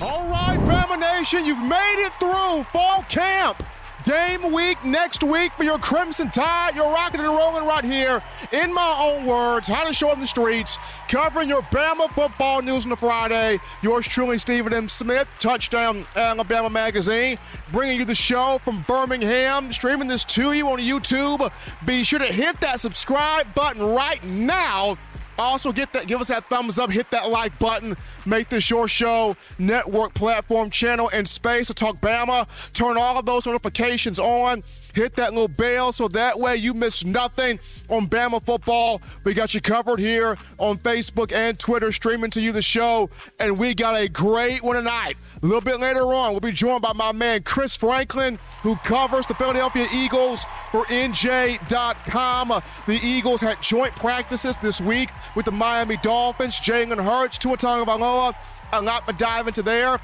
All right, Bama Nation, you've made it through fall camp. Game week next week for your Crimson Tide. You're rocking and rolling right here. In my own words, how to show on the streets, covering your Bama football news on the Friday. Yours truly, Stephen M. Smith, Touchdown Alabama Magazine, bringing you the show from Birmingham, streaming this to you on YouTube. Be sure to hit that subscribe button right now also, get that, give us that thumbs up, hit that like button, make this your show, network, platform, channel, and space to talk Bama. Turn all of those notifications on. Hit that little bell so that way you miss nothing on Bama football. We got you covered here on Facebook and Twitter, streaming to you the show, and we got a great one tonight. A little bit later on, we'll be joined by my man Chris Franklin, who covers the Philadelphia Eagles for NJ.com. The Eagles had joint practices this week with the Miami Dolphins. Jalen Hurts, Tua Tagovailoa. A lot to dive into there.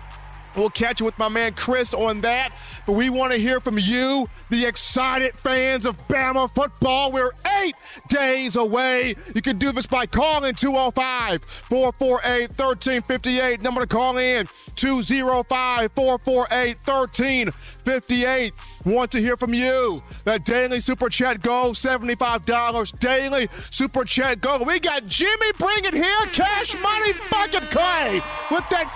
We'll catch you with my man Chris on that. But we want to hear from you, the excited fans of Bama football. We're eight days away. You can do this by calling 205 448 1358. Number to call in 205 448 1358. Want to hear from you. That daily super chat go $75. Daily super chat go. We got Jimmy Bring It Here, Cash Money Bucket Clay with that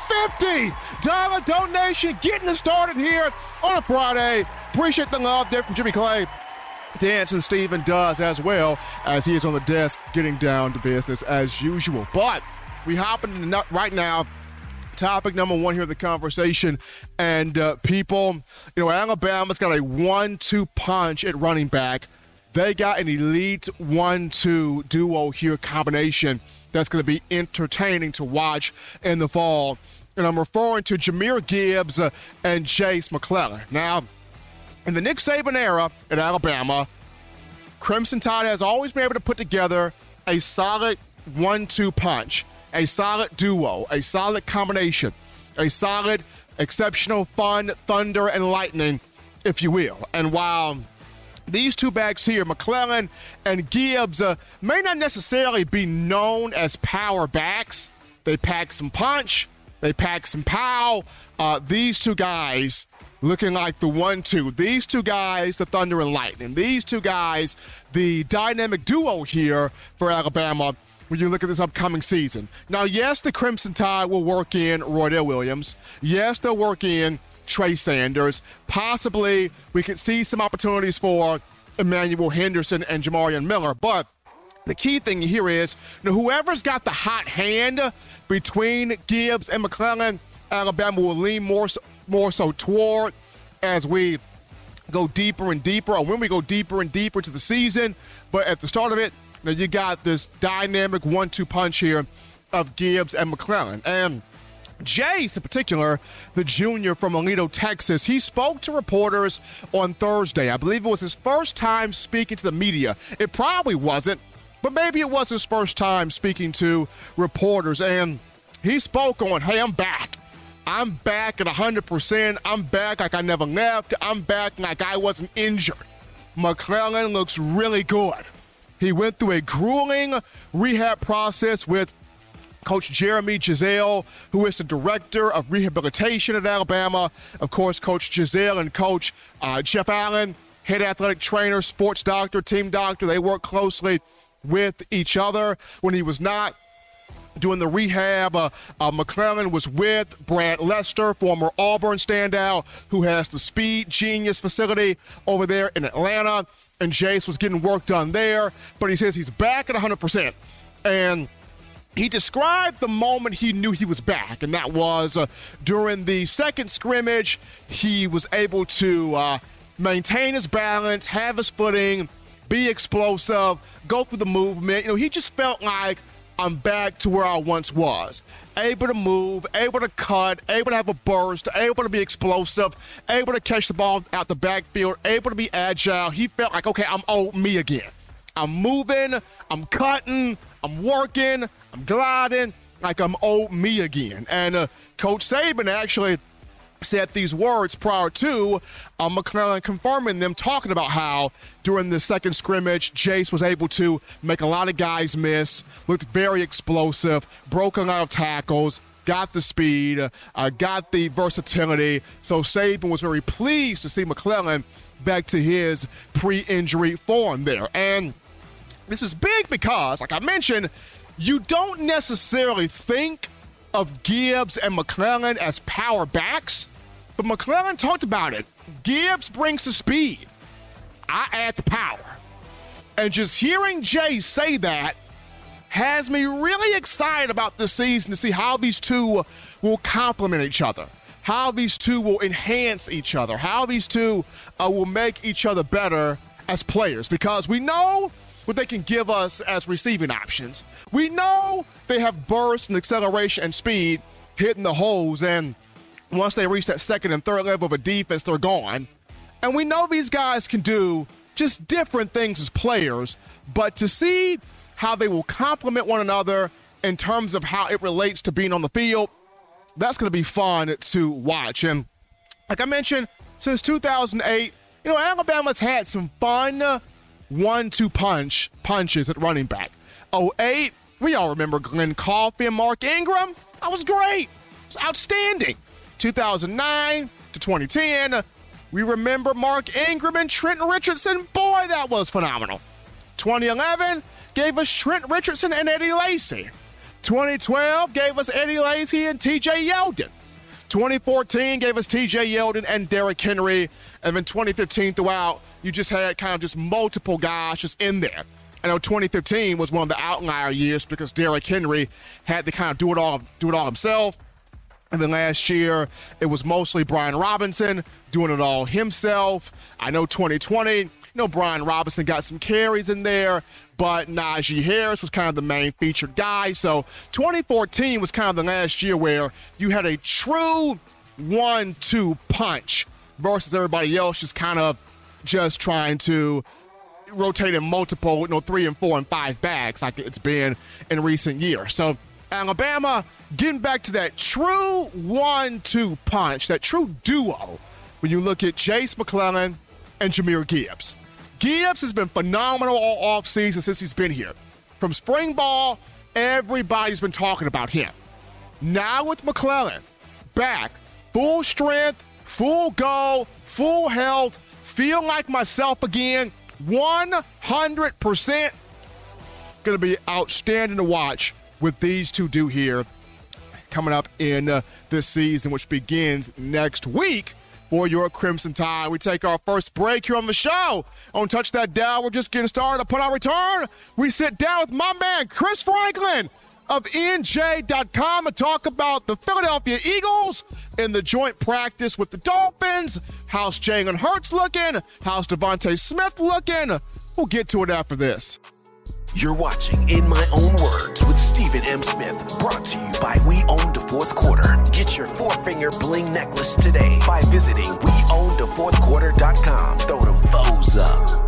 $50 donation getting us started here on a Friday. Appreciate the love there from Jimmy Clay. Dancing Steven does as well as he is on the desk getting down to business as usual. But we hop into right now topic number one here in the conversation. And uh, people, you know, Alabama's got a one-two punch at running back. They got an elite one-two duo here combination that's going to be entertaining to watch in the fall. And I'm referring to Jahmyr Gibbs uh, and Jase McClellan. Now, in the Nick Saban era at Alabama, Crimson Tide has always been able to put together a solid one-two punch a solid duo, a solid combination, a solid, exceptional, fun thunder and lightning, if you will. And while these two backs here, McClellan and Gibbs, uh, may not necessarily be known as power backs, they pack some punch, they pack some pow. Uh, these two guys looking like the one two. These two guys, the Thunder and Lightning. These two guys, the dynamic duo here for Alabama when you look at this upcoming season. Now, yes, the Crimson Tide will work in Roydell Williams. Yes, they'll work in Trey Sanders. Possibly we could see some opportunities for Emmanuel Henderson and Jamarion Miller. But the key thing here is you know, whoever's got the hot hand between Gibbs and McClellan, Alabama will lean more, more so toward as we go deeper and deeper, or when we go deeper and deeper to the season. But at the start of it, now you got this dynamic one-two punch here of Gibbs and McClellan. And Jase, in particular, the junior from Aledo, Texas, he spoke to reporters on Thursday. I believe it was his first time speaking to the media. It probably wasn't, but maybe it was his first time speaking to reporters. And he spoke on, hey, I'm back. I'm back at 100%. I'm back like I never left. I'm back like I wasn't injured. McClellan looks really good. He went through a grueling rehab process with Coach Jeremy Giselle, who is the director of rehabilitation at Alabama. Of course, Coach Giselle and Coach uh, Jeff Allen, head athletic trainer, sports doctor, team doctor, they work closely with each other. When he was not doing the rehab, uh, uh, McClellan was with Brad Lester, former Auburn standout, who has the Speed Genius facility over there in Atlanta and Jase was getting work done there, but he says he's back at 100%. And he described the moment he knew he was back, and that was uh, during the second scrimmage. He was able to uh, maintain his balance, have his footing, be explosive, go through the movement. You know, he just felt like I'm back to where I once was. Able to move, able to cut, able to have a burst, able to be explosive, able to catch the ball out the backfield, able to be agile. He felt like, okay, I'm old me again. I'm moving, I'm cutting, I'm working, I'm gliding, like I'm old me again. And uh, Coach Saban actually said these words prior to uh, McClellan confirming them, talking about how during the second scrimmage, Jase was able to make a lot of guys miss, looked very explosive, broke a lot of tackles, got the speed, uh, got the versatility. So Saban was very pleased to see McClellan back to his pre-injury form there. And this is big because, like I mentioned, you don't necessarily think of Gibbs and McClellan as power backs, but McClellan talked about it. Gibbs brings the speed. I add the power. And just hearing Jay say that has me really excited about this season to see how these two will complement each other, how these two will enhance each other, how these two uh, will make each other better as players. Because we know what they can give us as receiving options. We know they have burst and acceleration and speed hitting the holes, and once they reach that second and third level of a defense, they're gone. And we know these guys can do just different things as players, but to see how they will complement one another in terms of how it relates to being on the field, that's going to be fun to watch. And like I mentioned, since 2008, you know, Alabama's had some fun one-two punch punches at running back. 08, we all remember Glen and Mark Ingram. That was great. It was outstanding. 2009 to 2010, we remember Mark Ingram and Trent Richardson. Boy, that was phenomenal. 2011 gave us Trent Richardson and Eddie Lacy. 2012 gave us Eddie Lacy and TJ Yeldon. 2014 gave us TJ Yeldon and Derrick Henry. And then 2015 throughout, you just had kind of just multiple guys just in there. I know 2015 was one of the outlier years because Derrick Henry had to kind of do it all do it all himself. And then last year, it was mostly Brian Robinson doing it all himself. I know 2020, you know, Brian Robinson got some carries in there, but Najee Harris was kind of the main featured guy. So 2014 was kind of the last year where you had a true one two punch versus everybody else just kind of just trying to rotate in multiple, you know, three and four and five bags like it's been in recent years. So Alabama getting back to that true one-two punch, that true duo. When you look at Jase McClellan and Jahmyr Gibbs, Gibbs has been phenomenal all offseason since he's been here. From spring ball, everybody's been talking about him. Now with McClellan back, full strength, full go, full health, feel like myself again, 100%. Going to be outstanding to watch with these two do here coming up in uh, this season, which begins next week for your Crimson Tide. We take our first break here on the show. On Touch That Down, we're just getting started. Upon our return, we sit down with my man, Chris Franklin of NJ.com and talk about the Philadelphia Eagles in the joint practice with the Dolphins. How's Jalen Hurts looking? How's DeVonta Smith looking? We'll get to it after this. You're watching In My Own Words with Stephen M. Smith, brought to you by We Own the Fourth Quarter. Get your four finger bling necklace today by visiting WeOwnTheFourthQuarter.com. Throw them foes up.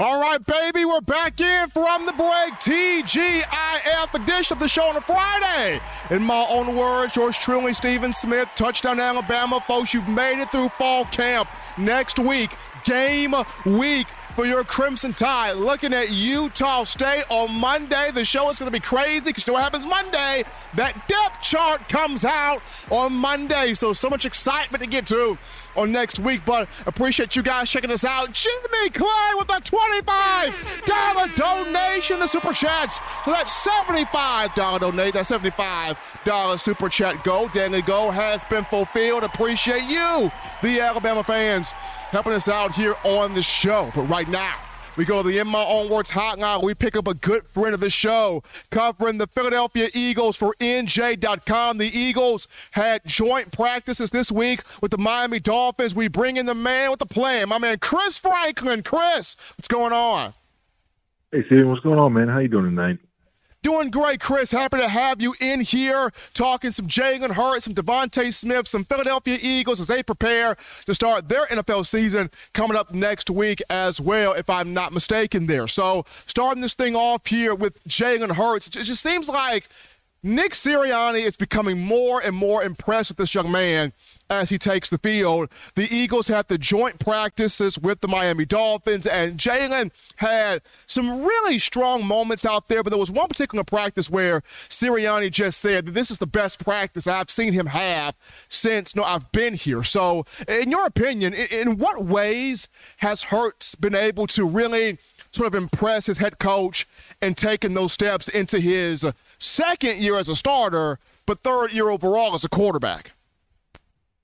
All right, baby, we're back in from the break. TGIF edition of the show on a Friday. In my own words, yours truly, Stephen Smith, touchdown Alabama. Folks, you've made it through fall camp. Next week, game week for your Crimson Tide. Looking at Utah State on Monday. The show is going to be crazy because you know what happens Monday? That depth chart comes out on Monday. So, so much excitement to get to on next week. But appreciate you guys checking us out. Jimmy Clay with a $25 donation, the super chats. So that $75 donate. That $75 super chat goal. Danny goal has been fulfilled. Appreciate you, the Alabama fans, helping us out here on the show. But right now, we go to the In My Own Words hotline. We pick up a good friend of the show covering the Philadelphia Eagles for NJ.com. The Eagles had joint practices this week with the Miami Dolphins. We bring in the man with the plan, my man Chris Franklin. Chris, what's going on? Hey, Steven, what's going on, man? How you doing tonight? Doing great, Chris. Happy to have you in here talking some Jalen Hurts, some DeVonta Smith, some Philadelphia Eagles as they prepare to start their NFL season coming up next week as well, if I'm not mistaken there. So starting this thing off here with Jalen Hurts, it just seems like Nick Sirianni is becoming more and more impressed with this young man as he takes the field. The Eagles had the joint practices with the Miami Dolphins, and Jalen had some really strong moments out there. But there was one particular practice where Sirianni just said that this is the best practice I've seen him have since no, I've been here. So, in your opinion, in what ways has Hurts been able to really sort of impress his head coach and taking those steps into his second year as a starter, but third year overall as a quarterback?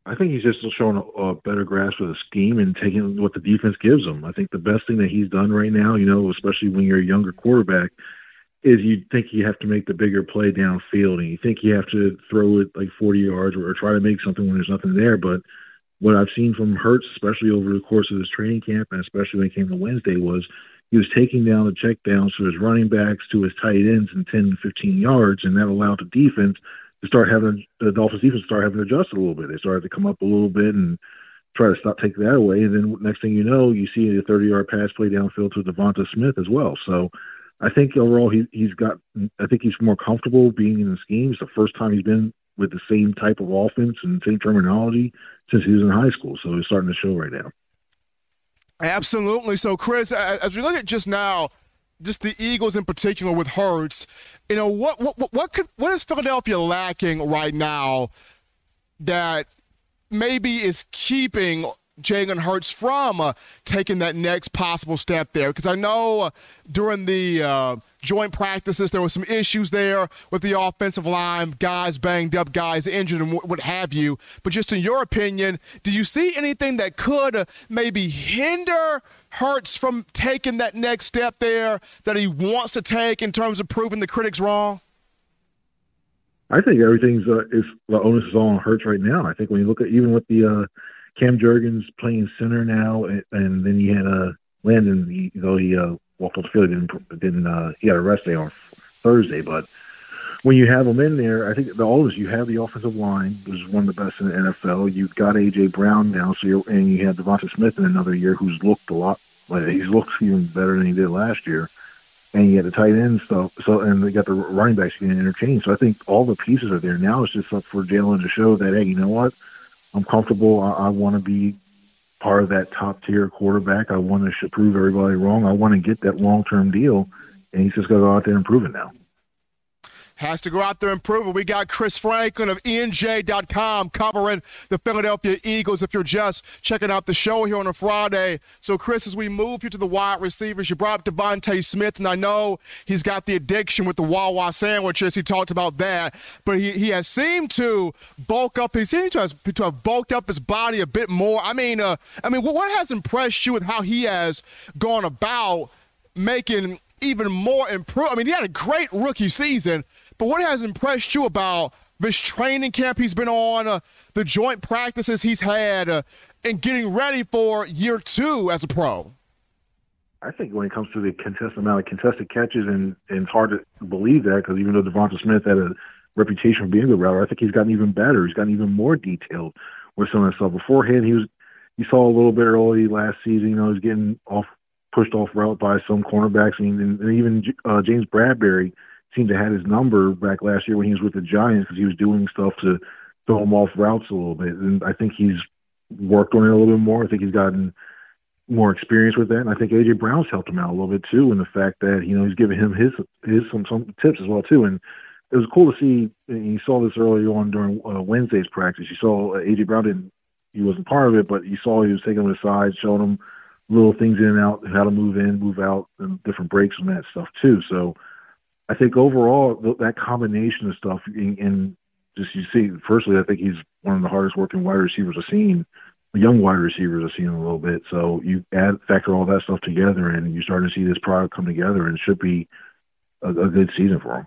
I think he's just showing a, a, better grasp of the scheme and taking what the defense gives him. I think the best thing that he's done right now, you know, especially when you're a younger quarterback, is you think you have to make the bigger play downfield and you think you have to throw it like 40 yards or, or try to make something when there's nothing there. But what I've seen from Hurts, especially over the course of this training camp and especially when it came to Wednesday, was he was taking down the check downs to his running backs to his tight ends in 10 to 15 yards, and that allowed the defense to start having the Dolphins defense start having to adjust a little bit. They started to come up a little bit and try to stop taking that away. And then next thing you know, you see a 30 yard pass play downfield to DeVonta Smith as well. So I think overall he he's got I think he's more comfortable being in the schemes. The first time he's been with the same type of offense and same terminology since he was in high school. So he's starting to show right now. Absolutely. So, Chris, as we look at just now, just the Eagles in particular with Hurts, you know what what what could what is Philadelphia lacking right now that maybe is keeping Jalen Hurts from uh, taking that next possible step there? Because I know uh, during the uh, joint practices there were some issues there with the offensive line, guys banged up, guys injured, and what have you. But just in your opinion, do you see anything that could uh, maybe hinder Hurts from taking that next step there that he wants to take in terms of proving the critics wrong? I think everything's uh, is the onus is all on Hurts right now. I think when you look at even with the uh, Cam Jurgens playing center now, and, and then you had uh, Landon, he, though he uh, walked off the field, didn't didn't uh, he had a rest day on Thursday, but when you have them in there, I think the oldest you have the offensive line, which is one of the best in the NFL. You've got AJ Brown now, so you're, and you have DeVonta Smith in another year, who's looked a lot. Like, he's looked even better than he did last year. And you got the tight end stuff, so and they got the running backs you can interchange. So I think all the pieces are there. Now it's just up for Jalen to show that hey, you know what, I'm comfortable. I, I want to be part of that top tier quarterback. I want to prove everybody wrong. I want to get that long term deal, and he's just got to go out there and prove it now has to go out there and prove it. We got Chris Franklin of NJ.com covering the Philadelphia Eagles if you're just checking out the show here on a Friday. So, Chris, as we move you to the wide receivers, you brought up DeVonta Smith, and I know he's got the addiction with the Wawa sandwiches. He talked about that, but he, he has seemed to bulk up. He seems to have, to have bulked up his body a bit more. I mean, uh, I mean, what has impressed you with how he has gone about making even more improve? I mean, he had a great rookie season, but what has impressed you about this training camp he's been on, uh, the joint practices he's had, uh, and getting ready for year two as a pro? I think when it comes to the contested amount of contested catches, and, and it's hard to believe that because even though DeVonta Smith had a reputation for being a good router, I think he's gotten even better. He's gotten even more detailed with some of that stuff. Beforehand, he was you saw a little bit early last season. You know, he's getting off pushed off route by some cornerbacks. And, and even uh, James Bradberry seemed to have his number back last year when he was with the Giants because he was doing stuff to throw him off routes a little bit. And I think he's worked on it a little bit more. I think he's gotten more experience with that. And I think AJ Brown's helped him out a little bit too, in the fact that you know he's given him his his some some tips as well too. And it was cool to see. You saw this earlier on during uh, Wednesday's practice. You saw uh, AJ Brown didn't he wasn't part of it, but you saw he was taking him aside, showing him little things in and out, how to move in, move out, and different breaks and that stuff too. So I think overall that combination of stuff and just you see, firstly, I think he's one of the hardest working wide receivers I've seen young wide receivers I've seen a little bit. So you add factor all that stuff together, and you're starting to see this product come together, and it should be a, a good season for him.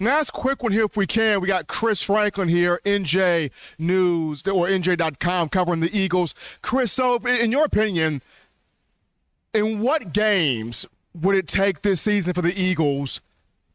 Last quick one here, if we can. We got Chris Franklin here, NJ News or NJ.com, covering the Eagles. Chris, so in your opinion, in what games would it take this season for the Eagles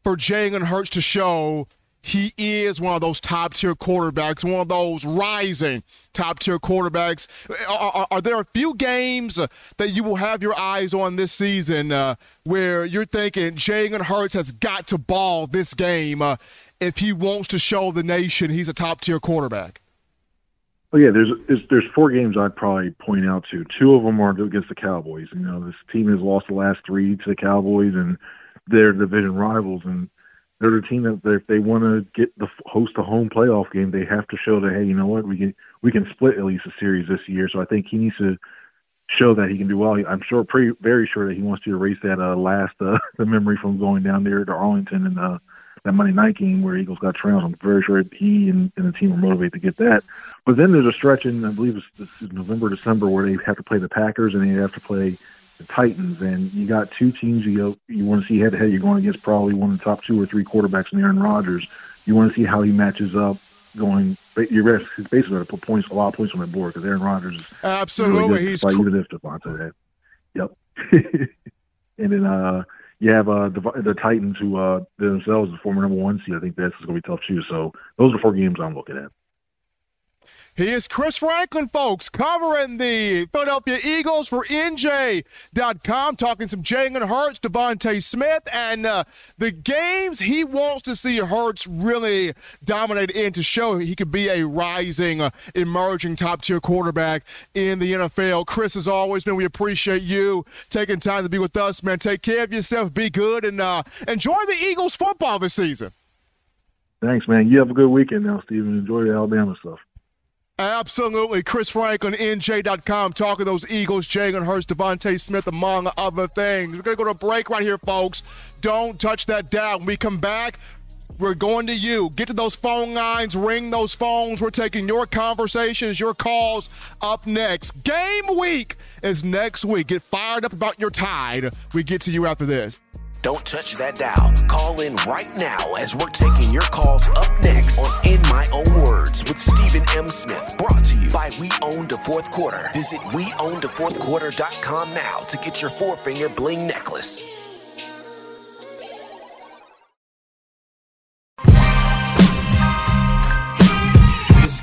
for Jalen Hurts to show he is one of those top tier quarterbacks, one of those rising top tier quarterbacks. Are, are, are, there a few games that you will have your eyes on this season uh, where you're thinking Jalen Hurts has got to ball this game uh, if he wants to show the nation he's a top tier quarterback? Well, yeah, there's, there's there's four games I'd probably point out to. Two of them are against the Cowboys. You know, this team has lost the last three to the Cowboys, and they're division rivals. And they're the team that if they want to get the host a home playoff game, they have to show that hey, you know what, we can we can split at least a series this year. So I think he needs to show that he can do well. I'm sure, pretty very sure that he wants to erase that uh, last uh, the memory from going down there to Arlington and uh, that Monday night game where Eagles got trounced. I'm very sure he and, and the team are motivated to get that. But then there's a stretch in I believe it's November, December where they have to play the Packers and they have to play the Titans, and you got two teams you you want to see head to head. You're going against probably one of the top two or three quarterbacks in Aaron Rodgers. You want to see how he matches up. Going, you're basically going to put points, a lot of points on the board because Aaron Rodgers is absolutely really he's cr- even if Davante had. Yep. and then uh, you have uh, the, the Titans, who uh, themselves the former number one seed. I think that's going to be tough too. So those are four games I'm looking at. He is Chris Franklin, folks, covering the Philadelphia Eagles for NJ.com, talking some Jalen Hurts, DeVonta Smith, and uh, the games he wants to see Hurts really dominate in to show he could be a rising, uh, emerging top tier quarterback in the NFL. Chris, as always, man, we appreciate you taking time to be with us, man. Take care of yourself, be good, and uh, enjoy the Eagles football this season. Thanks, man. You have a good weekend now, Steven. Enjoy the Alabama stuff. Absolutely. Chris Franklin, NJ.com, talking those Eagles, Jalen Hurts, DeVonta Smith, among other things. We're going to go to break right here, folks. Don't touch that dial. When we come back, we're going to you. Get to those phone lines, ring those phones. We're taking your conversations, your calls up next. Game week is next week. Get fired up about your tide. We get to you after this. Don't touch that dial. Call in right now as we're taking your calls up next on In My Own Words with Stephen M. Smith. Brought to you by We Own the Fourth Quarter. Visit WeOwnTheFourthQuarter.com now to get your four finger bling necklace.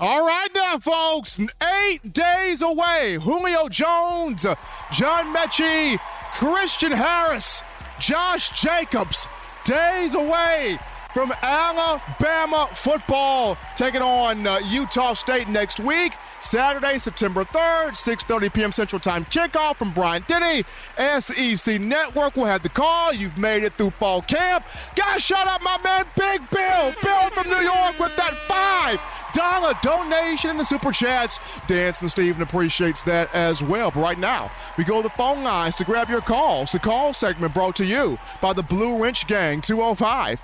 All right, now, folks, eight days away. Julio Jones, John Metchie, Christian Harris, Josh Jacobs, days away from Alabama football, taking on uh, Utah State next week. Saturday, September 3rd, 6.30 p.m. Central Time kickoff from Bryant-Denny. SEC Network will have the call. You've made it through fall camp. Guys, shout out my man Big Bill. Bill from New York with that $5 donation in the Super Chats. Dance and Steven appreciates that as well. But right now, we go to the phone lines to grab your calls. The call segment brought to you by the Blue Wrench Gang, 205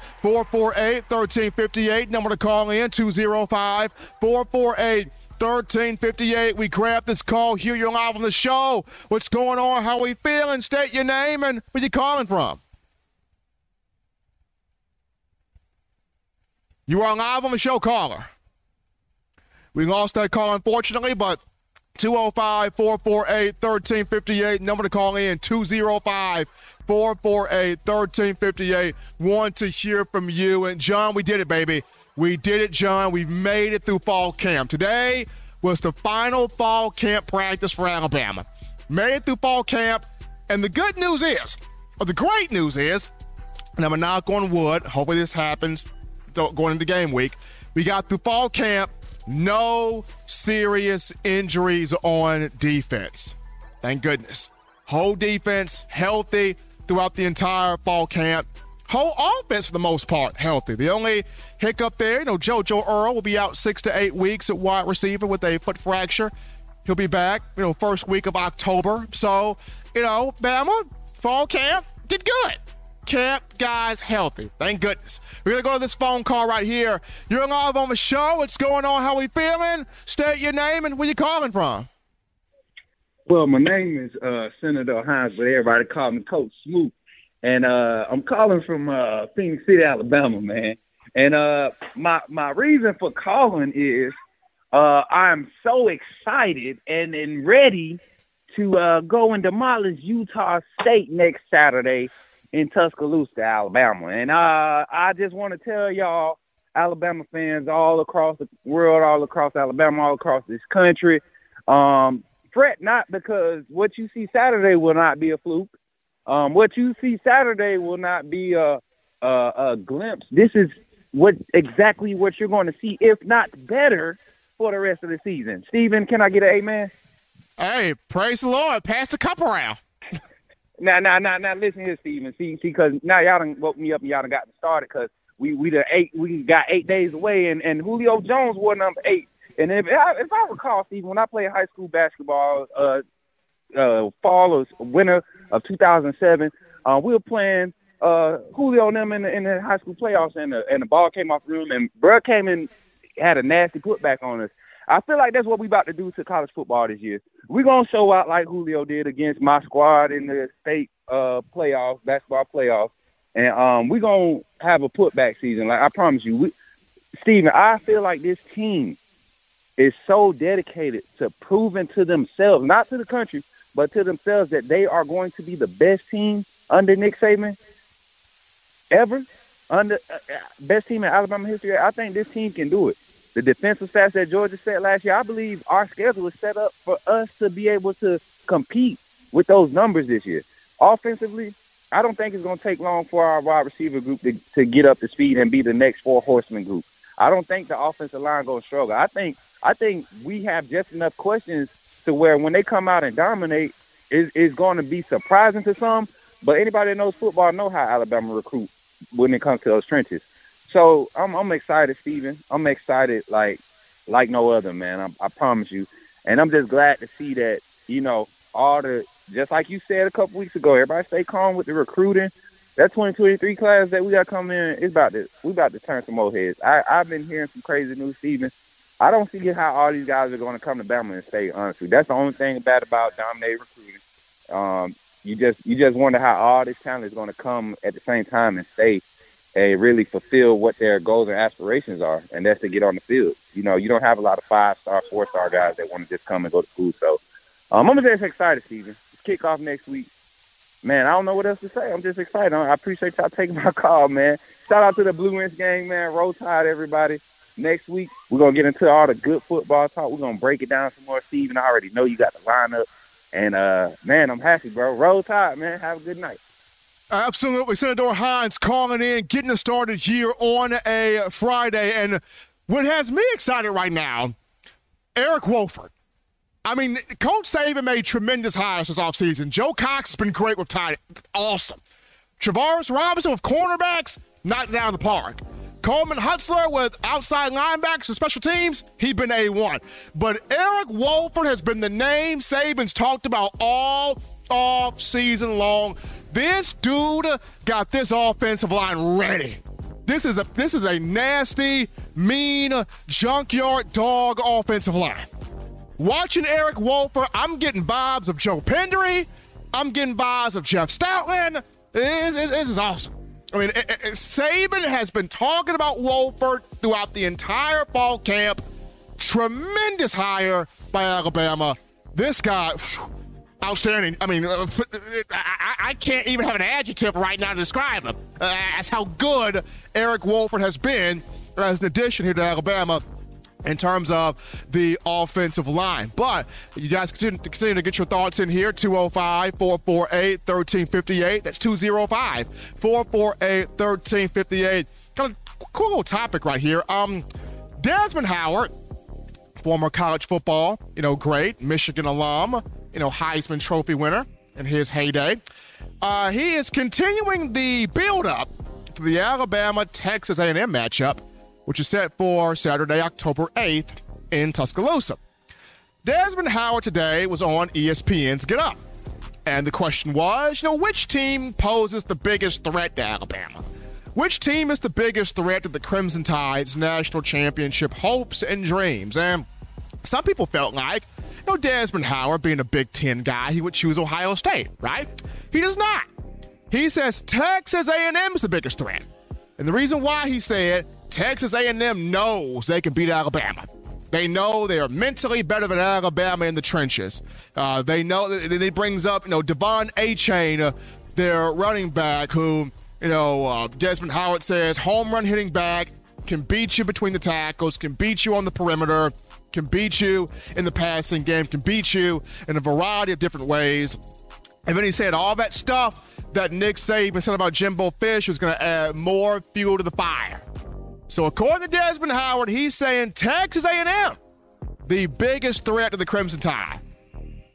448 1358. Number to call in, 205 448 1358. We grab this call. Here you're live on the show. What's going on? How we feeling? State your name and where you calling from. You are live on the show, caller. We lost that call, unfortunately, but 205 448 1358. Number to call in 205 448 1358. Want to hear from you. And John, we did it, baby. We did it, John. We made it through fall camp. Today was the final fall camp practice for Alabama. Made it through fall camp. And the good news is, or the great news is, and I'm a knock on wood, hopefully this happens going into game week. We got through fall camp, no serious injuries on defense. Thank goodness. Whole defense healthy throughout the entire fall camp. Whole offense, for the most part, healthy. The only hiccup there, you know, JoJo Earle will be out six to eight weeks at wide receiver with a foot fracture. He'll be back, you know, first week of October. So, you know, Bama, fall camp, did good. Camp guys healthy. Thank goodness. We're to go to this phone call right here. You're live on the show. What's going on? How we feeling? State your name and where you calling from. Well, my name is uh, Senator Hines, but everybody call me Coach Smoot. And uh, I'm calling from uh, Phenix City, Alabama, man. And uh, my my reason for calling is uh, I'm so excited and, and ready to uh, go and demolish Utah State next Saturday in Tuscaloosa, Alabama. And uh, I just want to tell y'all, Alabama fans all across the world, all across Alabama, all across this country, um, fret not because what you see Saturday will not be a fluke. Um, what you see Saturday will not be a, a, a glimpse. This is what exactly what you're going to see, if not better, for the rest of the season. Steven, can I get an amen? Hey, praise the Lord. Pass the cup around. Now, now, now, now, listen here, Steven. See, see, because now y'all done woke me up and y'all done got started because we we eight we got eight days away and, and Julio Jones wore number eight. And if I, if I recall, Steven, when I played high school basketball, uh, uh, fall or winter of 2007, uh, we were playing uh, Julio and them in the, in the high school playoffs, and the, and the ball came off the room, and Bro came in, and had a nasty putback on us. I feel like that's what we about to do to college football this year. We're gonna show out like Julio did against my squad in the state uh playoffs, basketball playoffs, and um we're gonna have a putback season. Like I promise you, we, Steven, I feel like this team is so dedicated to proving to themselves, not to the country, but to themselves that they are going to be the best team under Nick Saban ever, under uh, uh, best team in Alabama history. I think this team can do it. The defensive stats that Georgia set last year, I believe our schedule is set up for us to be able to compete with those numbers this year. Offensively, I don't think it's going to take long for our wide receiver group to, to get up to speed and be the next four horsemen group. I don't think the offensive line going to struggle. I think I think we have just enough questions to where when they come out and dominate, is is going to be surprising to some. But anybody that knows football know how Alabama recruit when it comes to those trenches. So I'm I'm excited, Steven. I'm excited like like no other man. I, I promise you. And I'm just glad to see that you know all the just like you said a couple weeks ago. Everybody stay calm with the recruiting. That 2023 class that we got coming in is about to we about to turn some more heads. I I've been hearing some crazy news, Steven. I don't see how all these guys are going to come to Bama and stay. Honestly, that's the only thing bad about dominating recruiting. Um, you just you just wonder how all this talent is going to come at the same time and stay and really fulfill what their goals and aspirations are, and that's to get on the field. You know, you don't have a lot of five star, four star guys that want to just come and go to school. So um, I'm just excited, Steven. It's kickoff next week. Man, I don't know what else to say. I'm just excited. I appreciate y'all taking my call, man. Shout out to the Blue Wings gang, man. Roll Tide, everybody next week, we're gonna get into all the good football talk. We're gonna break it down some more, Steve. And I already know you got the lineup. And uh man, I'm happy, bro. Roll Tide, man. Have a good night. Absolutely. Senator Hines calling in, getting us started here on a Friday. And what has me excited right now, Eric Wolford. I mean, Coach Saban made tremendous hires this offseason. Joe Cox has been great with tight. Awesome. Travaris Robinson with cornerbacks, knocked down the park. Coleman Hutzler with outside linebackers and special teams, he's been A1. But Eric Wolford has been the name Saban's talked about all off season long. This dude got this offensive line ready. This is a this is a nasty, mean, junkyard dog offensive line. Watching Eric Wolford, I'm getting vibes of Joe Pendry. I'm getting vibes of Jeff Stoutland. This, this, this is awesome. I mean, it, it, Saban has been talking about Wolford throughout the entire fall camp. Tremendous hire by Alabama. This guy, whew, outstanding. I mean, uh, I, I, can't even have an adjective right now to describe him. Uh, that's how good Eric Wolford has been as an addition here to Alabama in terms of the offensive line. But you guys continue, continue, to get your thoughts in here 205 448 1358. That's 205 448 1358. Kind of cool little topic right here. Um, Desmond Howard, former college football, you know, great Michigan alum, you know, Heisman Trophy winner in his heyday. Uh, he is continuing the build-up to the Alabama-Texas A&M matchup, which is set for Saturday, October 8th in Tuscaloosa. Desmond Howard today was on ESPN's Get Up. And the question was, you know, which team poses the biggest threat to Alabama? Which team is the biggest threat to the Crimson Tide's national championship hopes and dreams? And some people felt like know, Desmond Howard, being a Big Ten guy, he would choose Ohio State, right? He does not. He says Texas A&M is the biggest threat, and the reason why he said Texas A&M knows they can beat Alabama. They know they are mentally better than Alabama in the trenches. Uh, they know. Then he brings up, you know, De'Von Achane, uh, their running back, who, you know, uh, Desmond Howard says home run hitting back, can beat you between the tackles, can beat you on the perimeter can beat you in the passing game, can beat you in a variety of different ways. And then he said all that stuff that Nick Saban said about Jimbo Fish was going to add more fuel to the fire. So according to Desmond Howard, he's saying Texas A&M, the biggest threat to the Crimson Tide.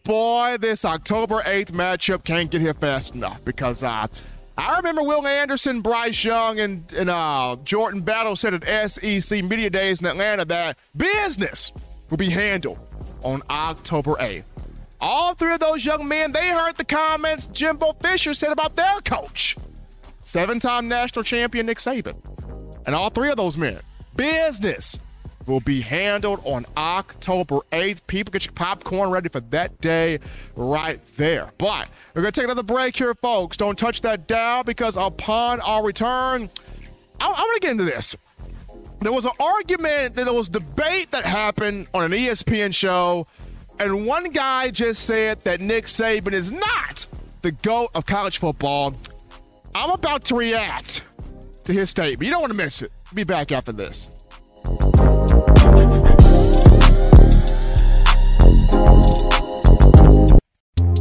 Boy, this October 8th matchup can't get here fast enough because uh, I remember Will Anderson, Bryce Young, and, and uh, Jordan Battle said at SEC Media Days in Atlanta that business will be handled on October 8th. All three of those young men, they heard the comments Jimbo Fisher said about their coach, seven time national champion Nick Saban. And all three of those men, business will be handled on October 8th. People get your popcorn ready for that day right there. But we're going to take another break here, folks. Don't touch that dial because upon our return, I'm going to get into this there was an argument, that there was debate that happened on an ESPN show, and one guy just said that Nick Saban is not the GOAT of college football. I'm about to react to his statement. You don't want to miss it. Be back after this.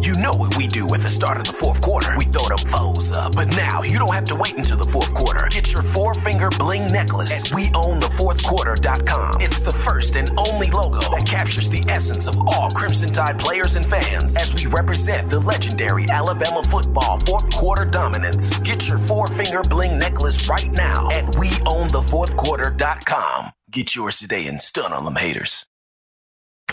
You know what we do at the start of the fourth quarter. We throw them foes up. But now you don't have to wait until the fourth quarter. Get your four finger bling necklace at weownthefourthquarter.com. It's the first and only logo that captures the essence of all Crimson Tide players and fans as we represent the legendary Alabama football fourth quarter dominance. Get your four finger bling necklace right now at weownthefourthquarter.com. Get yours today and stun on them haters.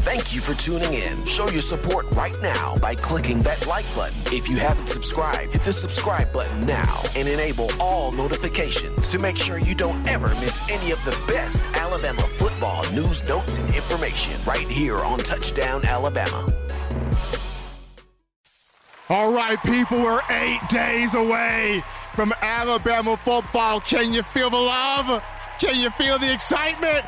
Thank you for tuning in. Show your support right now by clicking that like button. If you haven't subscribed, hit the subscribe button now and enable all notifications to make sure you don't ever miss any of the best Alabama football news, notes, and information right here on Touchdown Alabama. All right, people, we're eight days away from Alabama football. Can you feel the love? Can you feel the excitement?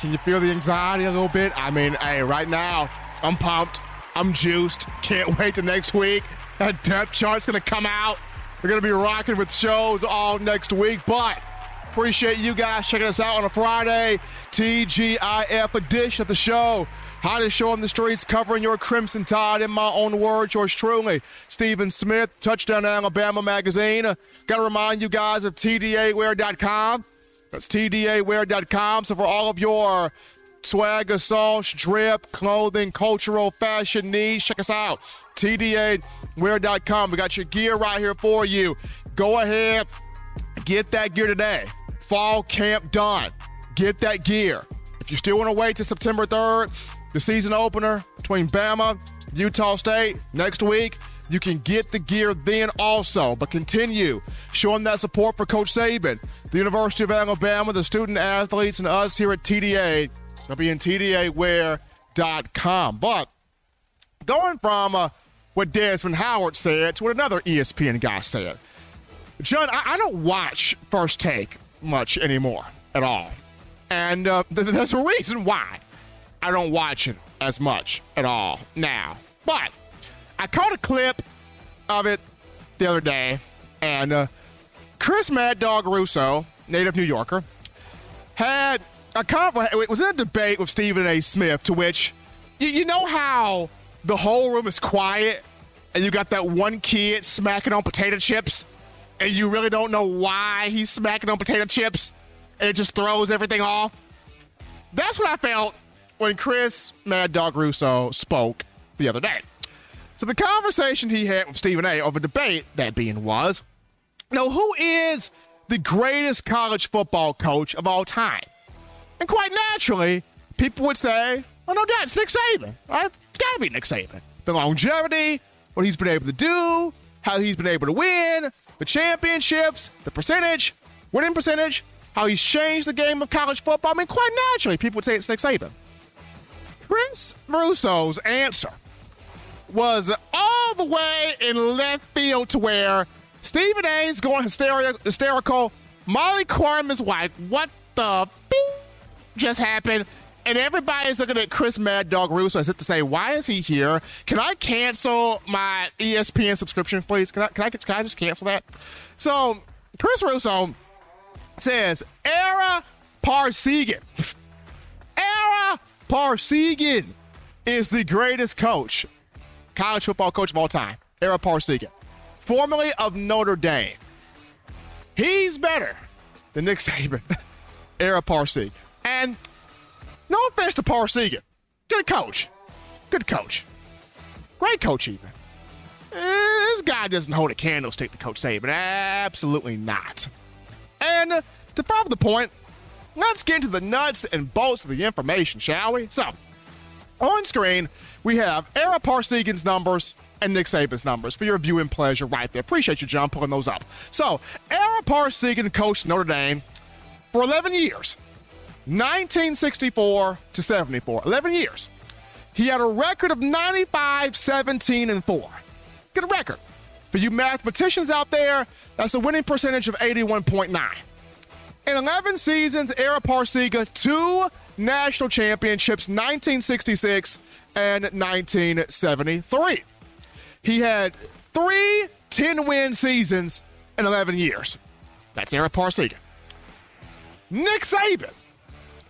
Can you feel the anxiety a little bit? I mean, hey, right now, I'm pumped. I'm juiced. Can't wait to next week. That depth chart's going to come out. We're going to be rocking with shows all next week, but appreciate you guys checking us out on a Friday. TGIF edition of the show. Hottest show on the streets covering your Crimson Tide in my own words, yours truly, Stephen Smith, Touchdown Alabama Magazine. Got to remind you guys of TDAwear.com. That's TDAwear.com. So for all of your swag, assault, drip, clothing, cultural, fashion needs, check us out. TDAwear.com. We got your gear right here for you. Go ahead, get that gear today. Fall camp done. Get that gear. If you still want to wait to September 3rd, the season opener between Bama, Utah State next week. You can get the gear then also, but continue showing that support for Coach Saban, the University of Alabama, the student athletes, and us here at TDA. They'll be in TDAwear.com. But going from uh, what Desmond Howard said to what another ESPN guy said, John, I, I don't watch First Take much anymore at all. And uh, th- there's a reason why. I don't watch it as much at all now. But I caught a clip of it the other day, and uh, Chris Mad Dog Russo, native New Yorker, had a conver- it was in a debate with Stephen A. Smith, to which you, you know how the whole room is quiet, and you got that one kid smacking on potato chips, and you really don't know why he's smacking on potato chips, and it just throws everything off. That's what I felt when Chris Mad Dog Russo spoke the other day. So the conversation he had with Stephen A. over debate, that being was, now who is the greatest college football coach of all time? And quite naturally, people would say, well, no it's Nick Saban, right? It's got to be Nick Saban. The longevity, what he's been able to do, how he's been able to win, the championships, the percentage, winning percentage, how he's changed the game of college football. I mean, quite naturally, people would say it's Nick Saban. Prince Russo's answer was all the way in left field to where Stephen A is going hysteria, hysterical. Molly Qerim is like, what the just happened? And everybody's looking at Chris Mad Dog Russo as if to say, why is he here? Can I cancel my ESPN subscription, please? Can I, can I, can I just cancel that? So, Chris Russo says, Ara Parseghian. Ara Parseghian is the greatest coach, college football coach of all time. Ara Parseghian, formerly of Notre Dame. He's better than Nick Saban. Ara Parseghian. And no offense to Parseghian. Good coach. Good coach. Great coach, even. Eh, This guy doesn't hold a candlestick to Coach Saban. Absolutely not. And to further the point, let's get into the nuts and bolts of the information, shall we? So, on screen, we have Ara Parseghian's numbers and Nick Saban's numbers for your viewing pleasure right there. Appreciate you, John, pulling those up. So, Ara Parseghian coached Notre Dame for 11 years, 1964 to 74. 11 years. He had a record of 95, 17, and 4. Good record. For you mathematicians out there, that's a winning percentage of 81.9. In 11 seasons, Ara Parseghian, two national championships, 1966 and 1973. He had three 10 win seasons in 11 years. That's Eric Parseghian. Nick Saban,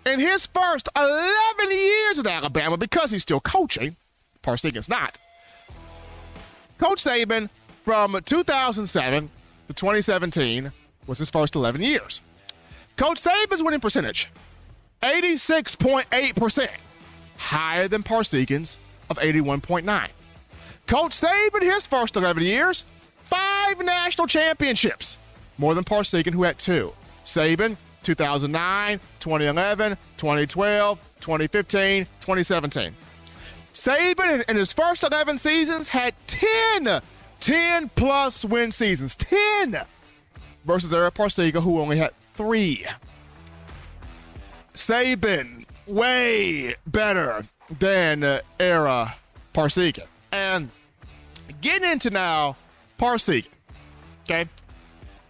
in his first 11 years at Alabama, because he's still coaching, Parseghian's not. Coach Saban from 2007 to 2017 was his first 11 years. Coach Saban's winning percentage, 86.8%, higher than Parseghian's of 81.9. Coach Saban, his first 11 years, five national championships, more than Parseghian, who had two. Saban, 2009, 2011, 2012, 2015, 2017. Saban, in, his first 11 seasons, had 10, 10 plus win seasons. 10 versus Eric Parseghian, who only had three. Saban, way better than uh, Ara Parseghian. And getting into now Parseghian. Okay.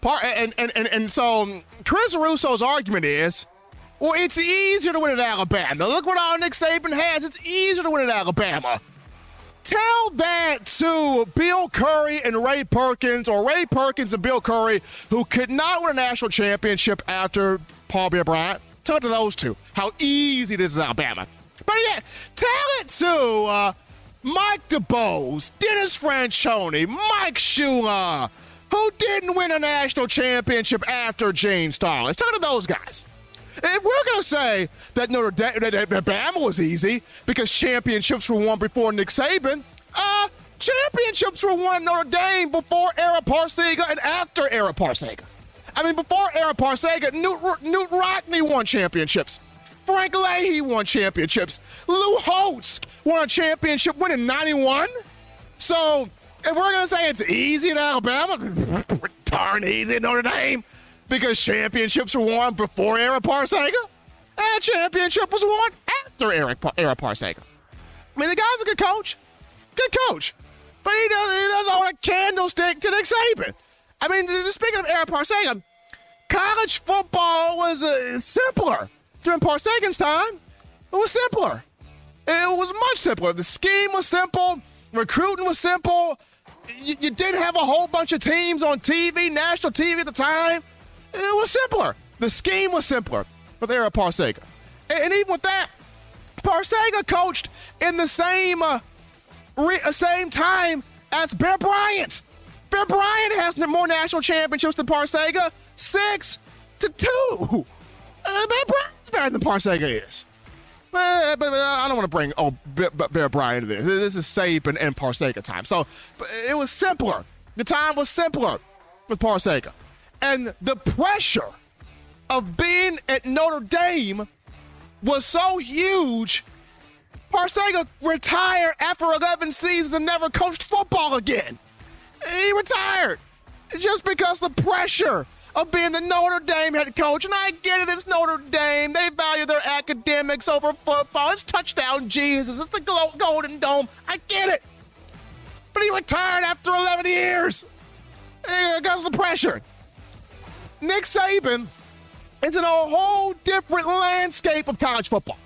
Par- and, and, and, and so Chris Russo's argument is well, it's easier to win at Alabama. Look what all Nick Saban has. It's easier to win at Alabama. Tell that to Bill Curry and Ray Perkins, or Ray Perkins and Bill Curry, who could not win a national championship after Paul Bear Bryant. It to those two how easy it is in Alabama. But yeah, tell it to uh, Mike DuBose, Dennis Franchione, Mike Shula, who didn't win a national championship after Gene Stallings. It to those guys. If we're going to say that Notre Dame, that, that Bama was easy because championships were won before Nick Saban, uh, championships were won at Notre Dame before Ara Parseghian and after Ara Parseghian. I mean, before Ara Parseghian, Knute, Knute Rockne won championships. Frank Leahy won championships. Lou Holtz won a championship win in 91. So, if we're going to say it's easy in Alabama, darn easy in Notre Dame because championships were won before Ara Parseghian, and championship was won after Eric Ara Parseghian. I mean, the guy's a good coach, good coach, but he does he does hold a candlestick to Nick Saban. I mean, speaking of Ara Parseghian, college football was uh, simpler during Parseghian's time. It was simpler. It was much simpler. The scheme was simple. Recruiting was simple. You, you didn't have a whole bunch of teams on TV, national TV at the time. It was simpler. The scheme was simpler, but they're a Parseghian. And, and, even with that, Parseghian coached in the same uh, re- uh, same time as Bear Bryant. Bear Bryant has more national championships than Parseghian, six to two. Uh, Bear Bryant's better than Parseghian is. But, but, but, I don't want to bring oh Bear, Bear Bryant into this. This is Saban and Parseghian time. So it was simpler. The time was simpler with Parseghian. And the pressure of being at Notre Dame was so huge. Parseghian retired after 11 seasons and never coached football again. He retired just because the pressure of being the Notre Dame head coach. And I get it, it's Notre Dame. They value their academics over football. It's touchdown Jesus. It's the Golden Dome. I get it. But he retired after 11 years because of the pressure. Nick Saban is in a whole different landscape of college football.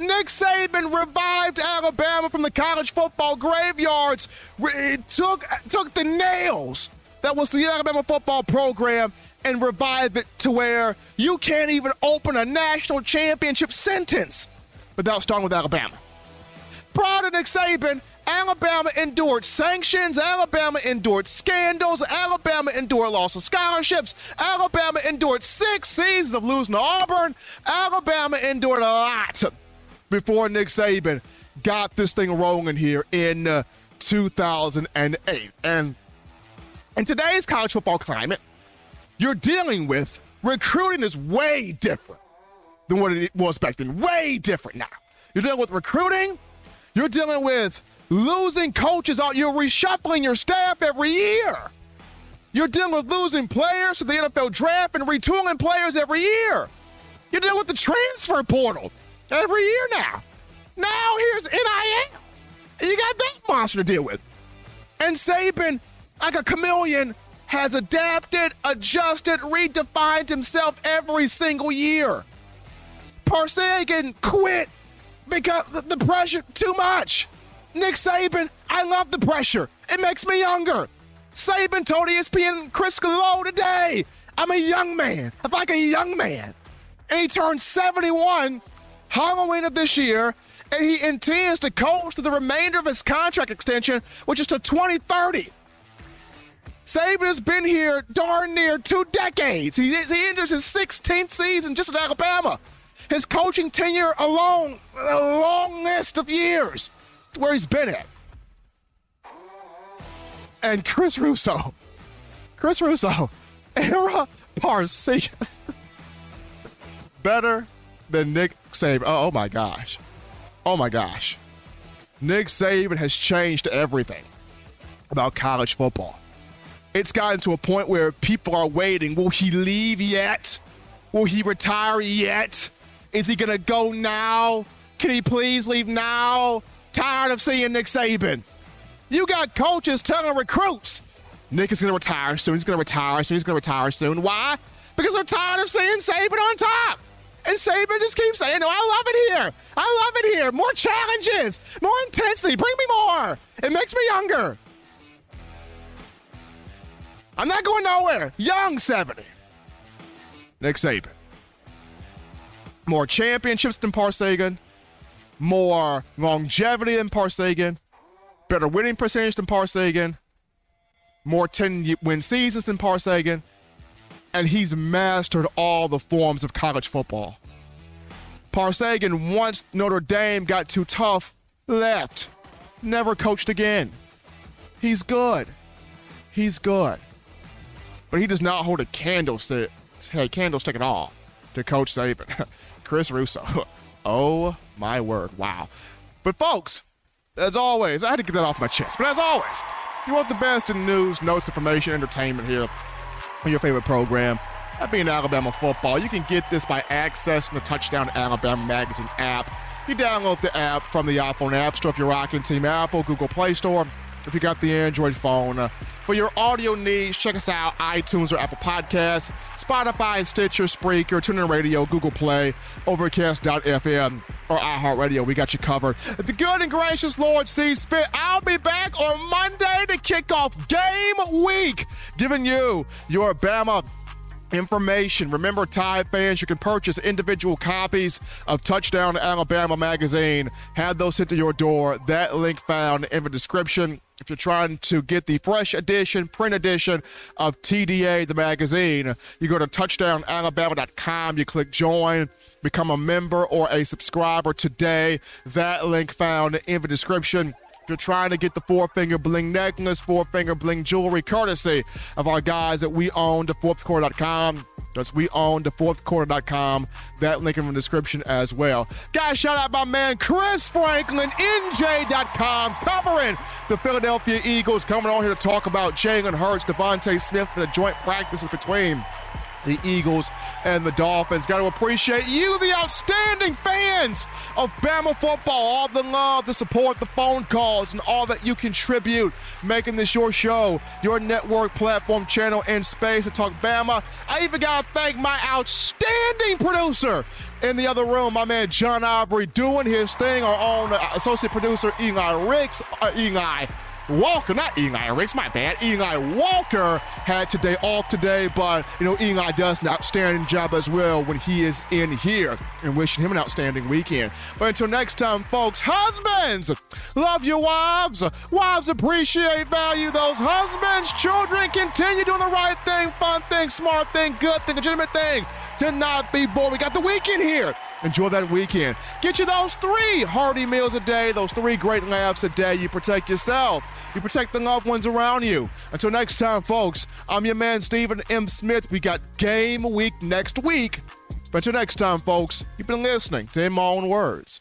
Nick Saban revived Alabama from the college football graveyards. It took took the nails that was the Alabama football program and revived it to where you can't even open a national championship sentence without starting with Alabama. Prior to Nick Saban, Alabama endured sanctions. Alabama endured scandals. Alabama endured loss of scholarships. Alabama endured six seasons of losing to Auburn. Alabama endured a lot before Nick Saban got this thing rolling here in uh, 2008. And in today's college football climate, you're dealing with recruiting is way different than what it was back then. Way different now. You're dealing with recruiting. You're dealing with losing coaches out. You're reshuffling your staff every year. You're dealing with losing players to the NFL draft and retooling players every year. You're dealing with the transfer portal every year now. Now here's NIL. You got that monster to deal with. And Saban, like a chameleon, has adapted, adjusted, redefined himself every single year. Parseghian quit because the pressure too much. Nick Saban, I love the pressure. It makes me younger. Saban told ESPN Chris Low today, I'm a young man. I'm like a young man. And he turned 71 Halloween of this year, and he intends to coach to the remainder of his contract extension, which is to 2030. Saban has been here darn near two decades. He, he enters his 16th season just at Alabama. His coaching tenure alone, a long list of years where he's been at. And Chris Russo, Chris Russo, Ara Parseghian, better than Nick Saban. Oh, oh my gosh. Oh my gosh. Nick Saban has changed everything about college football. It's gotten to a point where people are waiting. Will he leave yet? Will he retire yet? Is he going to go now? Can he please leave now? Tired of seeing Nick Saban. You got coaches telling recruits, Nick is going to retire soon. He's going to retire soon. He's going to retire soon. Why? Because they're tired of seeing Saban on top. And Saban just keeps saying, No, I love it here. I love it here. More challenges, more intensity. Bring me more. It makes me younger. I'm not going nowhere. Young 70. Nick Saban. More championships than Parseghian. More longevity than Parseghian. Better winning percentage than Parseghian. More 10 win seasons than Parseghian and he's mastered all the forms of college football. Parseghian, once Notre Dame got too tough, left. Never coached again. He's good. He's good. But he does not hold a candlestick, hey, candlestick at all to Coach Saban. Chris Russo. oh my word. Wow. But folks, as always, I had to get that off my chest. But as always, you want the best in news, notes, information, entertainment here on your favorite program. That being Alabama football, you can get this by accessing the Touchdown Alabama Magazine app. You download the app from the iPhone App Store if you're rocking Team Apple, Google Play Store, if you got the Android phone. Uh, for your audio needs, check us out iTunes or Apple Podcasts, Spotify, Stitcher, Spreaker, TuneIn Radio, Google Play, Overcast.fm, or iHeartRadio. We got you covered. The good and gracious Lord sees fit. I'll be back on Monday to kick off game week, giving you your Bama information. Remember, Tide fans, you can purchase individual copies of Touchdown Alabama magazine. Have those sent to your door. That link found in the description. If you're trying to get the fresh edition, print edition of TDA, the magazine, you go to touchdownalabama.com, you click join, become a member or a subscriber today. That link found in the description If you're trying to get the four finger bling necklace, four finger bling jewelry, courtesy of our guys that We Own the Fourth Quarter.com. That's we own the fourth quarter.com. That link in the description as well. Guys, shout out my man Chris Franklin, NJ.com, covering the Philadelphia Eagles, coming on here to talk about Jalen Hurts, DeVonta Smith, and the joint practices between the Eagles and the Dolphins. Got to appreciate you, the outstanding fans of Bama football. All the love, the support, the phone calls, and all that you contribute, making this your show, your network platform, channel, and space to talk Bama. I even got to thank my outstanding producer in the other room, my man John Aubrey, doing his thing. Our own associate producer, Eli Ricks. Uh, Eli. Walker, not Eli Ricks, my bad. Eli Walker had today off today, but you know Eli does an outstanding job as well when he is in here, and wishing him an outstanding weekend. But until next time, folks, husbands, love your wives. Wives appreciate, value those husbands. Children, continue doing the right thing, fun thing, smart thing, good thing, legitimate thing. To not be bored. We got the weekend here. Enjoy that weekend. Get you those three hearty meals a day, those three great laughs a day. You protect yourself. You protect the loved ones around you. Until next time, folks, I'm your man, Stephen M. Smith. We got game week next week. But until next time, folks, you've been listening to In My Own Words.